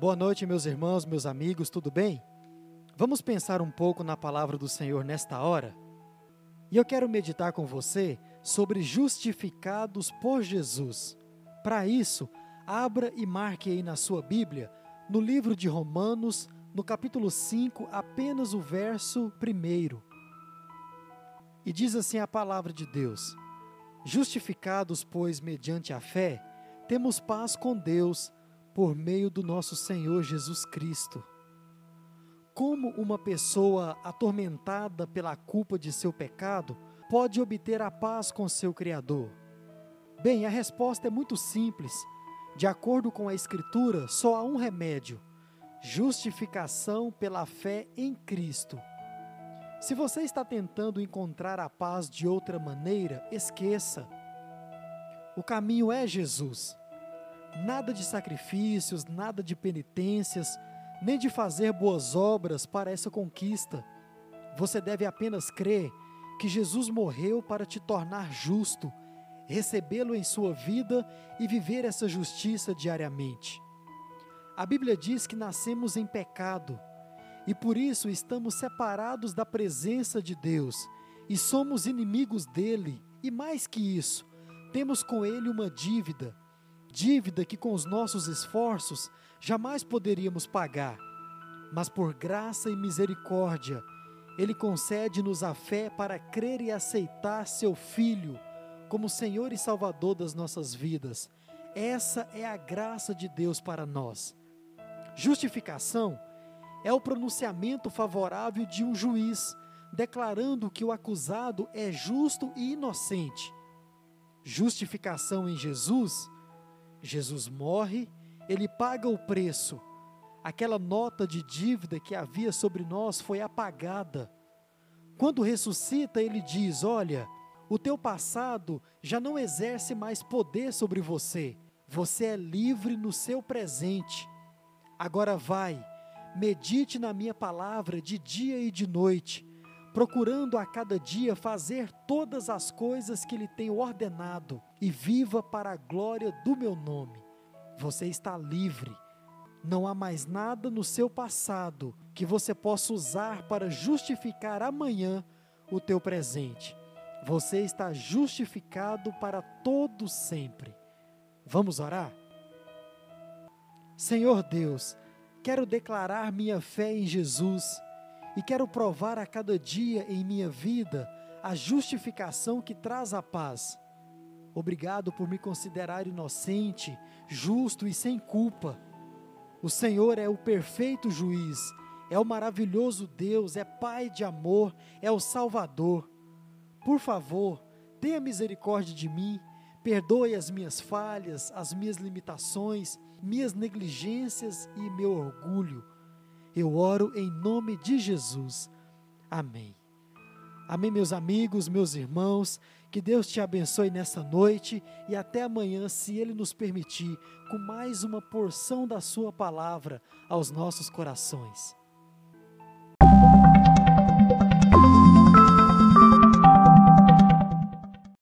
Boa noite, meus irmãos, meus amigos, tudo bem? Vamos pensar um pouco na palavra do Senhor nesta hora? E eu quero meditar com você sobre justificados por Jesus. Para isso, abra e marque aí na sua Bíblia, no livro de Romanos, no capítulo 5, apenas o verso 1. E diz assim a palavra de Deus: Justificados, pois, mediante a fé, temos paz com Deus por meio do nosso Senhor Jesus Cristo. Como uma pessoa atormentada pela culpa de seu pecado pode obter a paz com seu Criador? Bem, a resposta é muito simples. De acordo com a Escritura, só há um remédio: justificação pela fé em Cristo. Se você está tentando encontrar a paz de outra maneira, esqueça. O caminho é Jesus. Nada de sacrifícios, nada de penitências, nem de fazer boas obras para essa conquista. Você deve apenas crer que Jesus morreu para te tornar justo, recebê-lo em sua vida e viver essa justiça diariamente. A Bíblia diz que nascemos em pecado e por isso estamos separados da presença de Deus e somos inimigos dele, e mais que isso, temos com ele uma dívida dívida que com os nossos esforços jamais poderíamos pagar. Mas por graça e misericórdia, Ele concede-nos a fé para crer e aceitar Seu Filho como Senhor e Salvador das nossas vidas. Essa é a graça de Deus para nós. Justificação é o pronunciamento favorável de um juiz, declarando que o acusado é justo e inocente. Justificação em Jesus Jesus morre, ele paga o preço. Aquela nota de dívida que havia sobre nós foi apagada. Quando ressuscita, ele diz: Olha, o teu passado já não exerce mais poder sobre você. Você é livre no seu presente. Agora vai, medite na minha palavra de dia e de noite, procurando a cada dia fazer todas as coisas que lhe tenho ordenado, e viva para a glória do meu nome. Você está livre. Não há mais nada no seu passado que você possa usar para justificar amanhã o teu presente. Você está justificado para todo sempre. Vamos orar? Senhor Deus, quero declarar minha fé em Jesus e quero provar a cada dia em minha vida a justificação que traz a paz. Obrigado por me considerar inocente, justo e sem culpa. O Senhor é o perfeito juiz, é o maravilhoso Deus, é Pai de amor, é o Salvador. Por favor, tenha misericórdia de mim, perdoe as minhas falhas, as minhas limitações, minhas negligências e meu orgulho. Eu oro em nome de Jesus. Amém. Amém, meus amigos, meus irmãos. Que Deus te abençoe nessa noite e até amanhã, se Ele nos permitir, com mais uma porção da Sua palavra aos nossos corações.